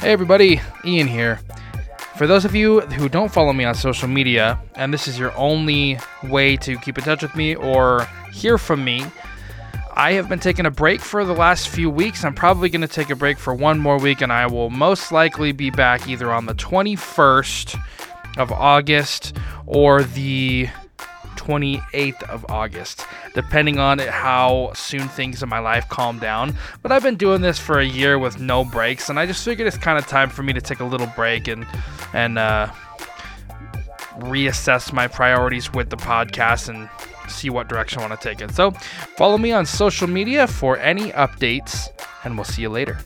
Hey everybody, Ian here. For those of you who don't follow me on social media, and this is your only way to keep in touch with me or hear from me, I have been taking a break for the last few weeks. I'm probably going to take a break for one more week, and I will most likely be back either on the 21st of August or the 28th of August, depending on how soon things in my life calm down. But I've been doing this for a year with no breaks, and I just figured it's kind of time for me to take a little break and and uh, reassess my priorities with the podcast and see what direction I want to take it. So follow me on social media for any updates, and we'll see you later.